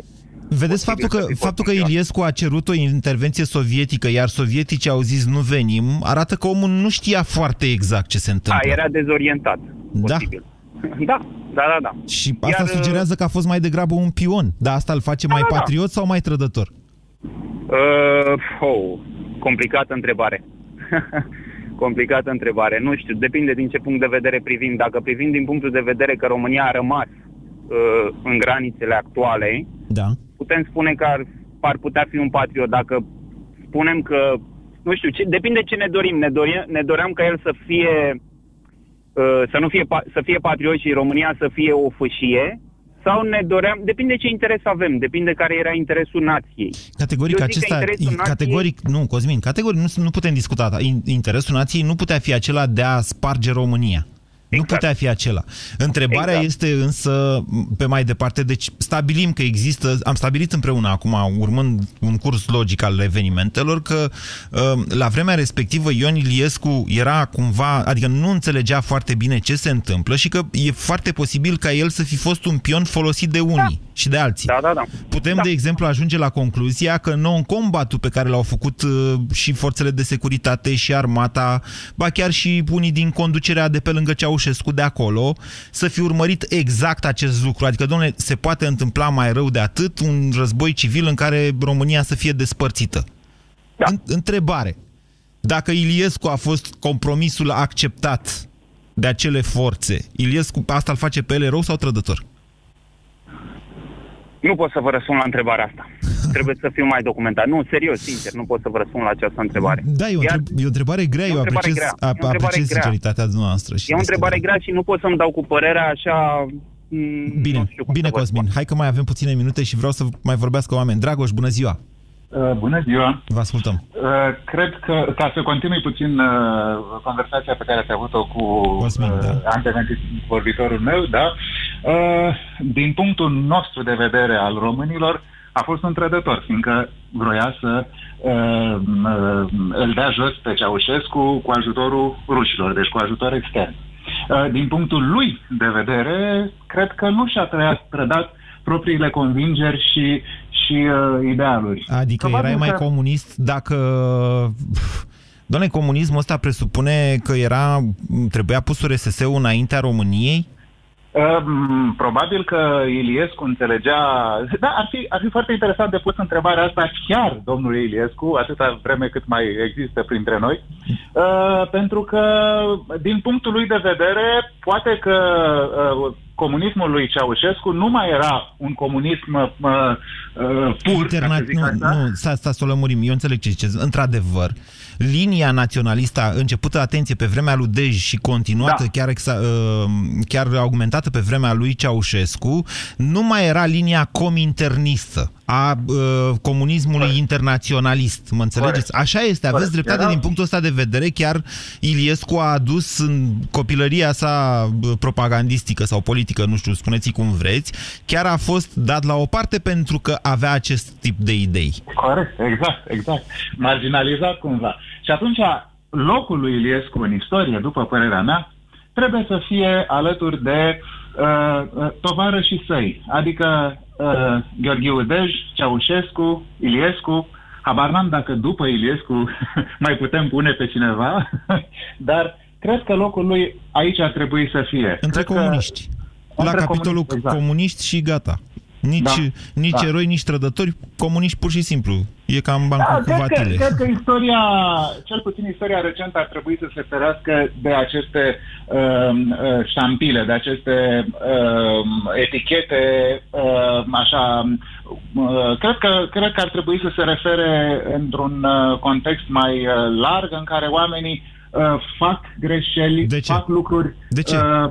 Vedeți faptul că, faptul că Iliescu a cerut o intervenție sovietică, iar sovieticii au zis nu venim, arată că omul nu știa foarte exact ce se a, întâmplă. era dezorientat. Da. Posibil. Da, da, da, da. Și asta Iar, sugerează că a fost mai degrabă un pion. Dar asta îl face mai da, da. patriot sau mai trădător? Uh, oh, complicată întrebare. (laughs) complicată întrebare. Nu știu, depinde din ce punct de vedere privim. Dacă privim din punctul de vedere că România a rămas uh, în granițele actuale, Da. putem spune că ar, ar putea fi un patriot. Dacă spunem că, nu știu, ce, depinde ce ne dorim. Ne, dorim, ne doream ca el să fie, uh, să nu fie, pa- să fie patriot și România să fie o fâșie, sau ne doream, depinde ce interes avem, depinde care era interesul nației. Categoric Eu zic că acesta, interesul nației- categoric, nu, Cosmin, categoric nu, nu putem discuta. asta. In- Interesul nației nu putea fi acela de a sparge România. Nu putea fi acela. Întrebarea Exact. este însă pe mai departe, deci stabilim că există, am stabilit împreună acum, urmând un curs logic al evenimentelor, că uh, la vremea respectivă Ion Iliescu era cumva, adică nu înțelegea foarte bine ce se întâmplă și că e foarte posibil ca el să fi fost un pion folosit de unii și de alții. Da, da, da. Putem, de exemplu, ajunge la concluzia că non-combatul pe care l-au făcut uh, și forțele de securitate și armata, ba chiar și unii din conducerea de pe lângă Ceaușescu de acolo, să fi urmărit exact acest lucru. Adică, domnule, se poate întâmpla mai rău de atât un război civil în care România să fie despărțită. Da. În- Întrebare. Dacă Iliescu a fost compromisul acceptat de acele forțe, Iliescu asta îl face pe ele rău sau trădător? Nu pot să vă răspund la întrebarea asta. Trebuie să fiu mai documentat. Nu, serios, sincer, nu pot să vă răspund la această întrebare. Da, e o, Iar- întreb- e o întrebare grea, E o eu întrebare apreciez, grea. E o ap- întrebare apreciez grea. sinceritatea dumneavoastră. Și E o întrebare grea și nu pot să-mi dau cu părerea așa... mm, Bine, bine Cosmin, hai că mai avem puține minute și vreau să mai vorbească oameni. Dragoș, bună ziua! Uh, Bună ziua! Vă ascultăm. Uh, Cred că, ca să continui puțin uh, conversația pe care ați avut-o cu Cosmin, uh, da. antevorbitorul meu, da, uh, din punctul nostru de vedere al românilor, a fost un trădător, fiindcă vroia să uh, uh, îl dea jos pe Ceaușescu cu ajutorul rușilor, deci cu ajutor extern. Uh, din punctul lui de vedere, cred că nu și-a trăiat, trădat propriile convingeri și, și uh, idealuri. Adică Probabil erai mai că- comunist dacă... Doamne, comunismul ăsta presupune că era, trebuia pus RSS-ul înaintea României? Um, probabil că Iliescu înțelegea... Da, ar fi, ar fi foarte interesant de pus întrebarea asta chiar domnului Iliescu, atâta vreme cât mai există printre noi, uh, pentru că, din punctul lui de vedere, poate că uh, comunismul lui Ceaușescu nu mai era un comunism uh, uh, pur, ca Interna- să zic nu, așa. nu, sta, sta să o lămurim. Eu înțeleg ce ziceți. Într-adevăr, linia naționalistă începută, atenție, pe vremea lui Dej și continuată, Da. chiar, exa, uh, chiar augmentată pe vremea lui Ceaușescu, nu mai era linia cominternistă. a uh, comunismului internaționalist, mă înțelegeți? Așa este, aveți dreptate Era- din punctul ăsta de vedere, chiar Iliescu a adus în copilăria sa bă, propagandistică sau politică, nu știu, spuneți cum vreți, chiar a fost dat la o parte pentru că avea acest tip de idei. Corect, exact, exact. Marginalizat cumva. Și atunci, locul lui Iliescu în istorie, după părerea mea, trebuie să fie alături de uh, uh, tovarășii săi, adică uh, Gheorghiu Dej, Ceaușescu, Iliescu, habar n-am dacă după Iliescu (laughs) mai putem pune pe cineva, (laughs) dar cred că locul lui aici ar trebui să fie. Între Cred că- comuniști. La Între capitolul comuniști, exact. comuniști și gata. Nici, Da, nici da. eroi, nici trădători, comuniști pur și simplu. E ca în bancul Da, cu cred, că, vatile. cred că istoria, cel puțin istoria recentă ar trebui să se ferească de aceste uh, uh, ștampile, de aceste uh, etichete, uh, așa, uh, cred, că, cred că ar trebui să se refere într-un uh, context mai uh, larg în care oamenii uh, fac greșeli, De ce? fac lucruri... De ce? Uh,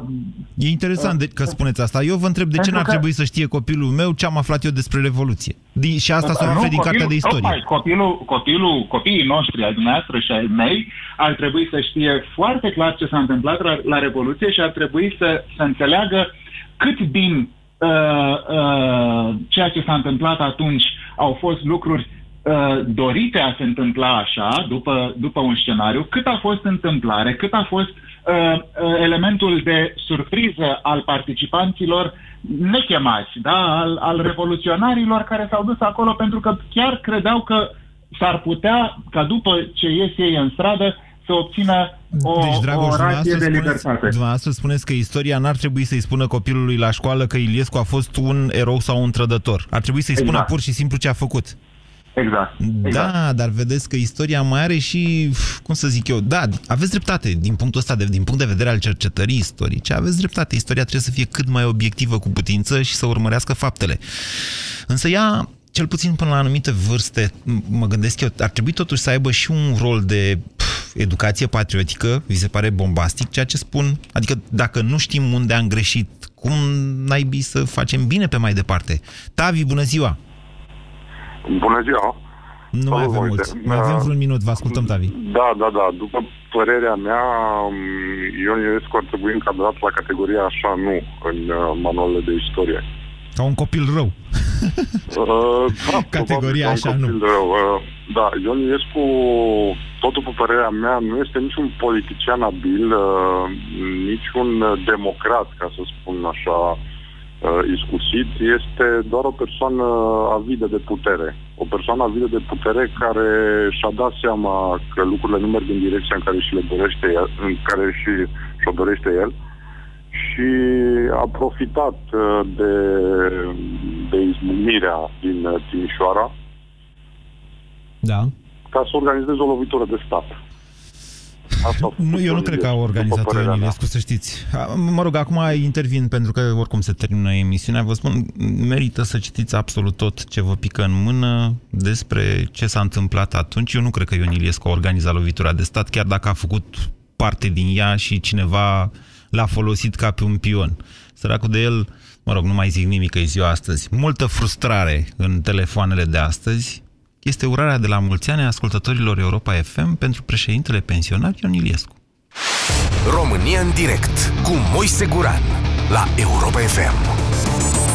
E interesant de, că spuneți asta. Eu vă întreb de ce Pentru n-ar că- trebui să știe copilul meu ce am aflat eu despre Revoluție. Din, și asta să o Nu, afle din copilul- cartea de istorie. Tocmai, copilul, copilul, copiii noștri, ai dumneavoastră și ai mei, ar trebui să știe foarte clar ce s-a întâmplat la, la Revoluție și ar trebui să, să înțeleagă cât din uh, uh, ceea ce s-a întâmplat atunci au fost lucruri uh, dorite a se întâmpla așa, după, după un scenariu, cât a fost întâmplare, cât a fost uh, uh, elementul de surpriză al participanților nechemați, da? al, al revoluționarilor care s-au dus acolo pentru că chiar credeau că s-ar putea, ca după ce ies ei în stradă, să obțină o, deci, Dragoș, o rație dumneavoastră, de spuneți, libertate. dumneavoastră spuneți că istoria n-ar trebui să-i spună copilului la școală că Iliescu a fost un erou sau un trădător. Ar trebui să-i spună Exact. pur și simplu ce a făcut. Exact. Da, dar vedeți că istoria mai are și, cum să zic eu, da, aveți dreptate din punctul ăsta, de, din punct de vedere al cercetării istorice, aveți dreptate. Istoria trebuie să fie cât mai obiectivă cu putință și să urmărească faptele. Însă ea, cel puțin până la anumite vârste, m- mă gândesc eu, ar trebui totuși să aibă și un rol de pf, educație patriotică, vi se pare bombastic ceea ce spun? Adică dacă nu știm unde am greșit, cum naibii să facem bine pe mai departe? Tavi, bună ziua! Bună ziua! Nu mai avem Moise. mulți. Mai avem vreun minut, vă ascultăm, Tavi. Da, da, da. După părerea mea, m, Ion Ionescu ar trebui încadrat la categoria așa nu în uh, manualele de istorie. Ca un copil rău. (laughs) Uh, da, (laughs) Categoria probabil ca așa, un nu. copil Rău. Uh, da, Ion Ionescu, tot după părerea mea, nu este niciun politician abil, uh, niciun uh, democrat, ca să spun așa, uh, iscusit, este doar o persoană avidă de putere. O persoană avidă de putere care și-a dat seama că lucrurile nu merg în direcția în care și le dorește el, în care și și-o dorește el și a profitat uh, de, de izbucnirea din uh, Timișoara Da. ca să organizeze o lovitură de stat. Asta a făcut Nu, eu nu Ion cred că a Iliescu, organizat după părerea Ion mea. Iliescu, să știți. A, Mă rog, acum intervin pentru că oricum se termină emisiunea. Vă spun, merită să citiți absolut tot ce vă pică în mână despre ce s-a întâmplat atunci. Eu nu cred că Ion Iliescu a organizat lovitura de stat, chiar dacă a făcut parte din ea și cineva l-a folosit ca pe un pion. Săracul de el, mă rog, nu mai zic nimic că e ziua astăzi. Multă frustrare în telefoanele de astăzi. Este urarea de la mulți ani a ascultătorilor Europa FM pentru președintele pensionar Ion Iliescu. România în direct cu Moise Guran la Europa FM.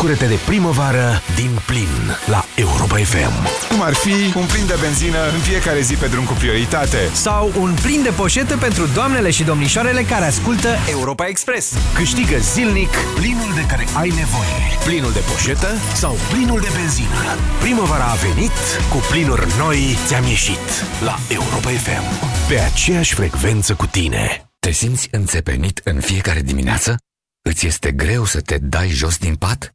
Bucură-te de primăvară din plin la Europa FM. Cum ar fi un plin de benzină în fiecare zi pe drum cu prioritate. Sau un plin de poșete pentru doamnele și domnișoarele care ascultă Europa Express. Câștigă zilnic plinul de care ai nevoie. Plinul de poșetă sau plinul de benzină. Primăvara a venit, cu plinuri noi ți-am ieșit la Europa FM. Pe aceeași frecvență cu tine. Te simți înțepenit în fiecare dimineață? Îți este greu să te dai jos din pat?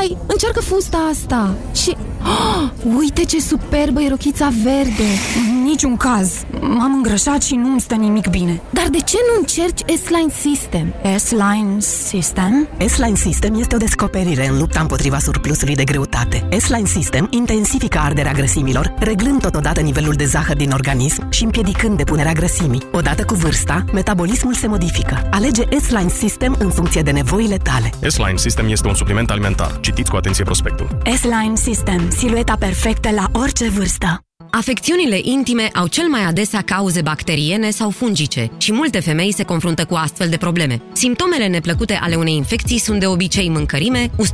Hai, încearcă fusta asta Și... Oh, uite ce superbă e rochița verde Niciun caz M-am îngrășat și nu-mi stă nimic bine Dar de ce nu încerci S-Line System? S-Line System? S-Line System este o descoperire în lupta împotriva surplusului de greutate. S-Line System intensifică arderea grăsimilor, reglând totodată nivelul de zahăr din organism și împiedicând depunerea grăsimii. Odată cu vârsta, metabolismul se modifică. Alege S-Line System în funcție de nevoile tale. S-Line System este un supliment alimentar. Citiți cu atenție prospectul. S-Line System. Silueta perfectă la orice vârstă. Afecțiunile intime au cel mai adesea cauze bacteriene sau fungice și multe femei se confruntă cu astfel de probleme. Simptomele neplăcute ale unei infecții sunt de obicei mâncărime, usturare,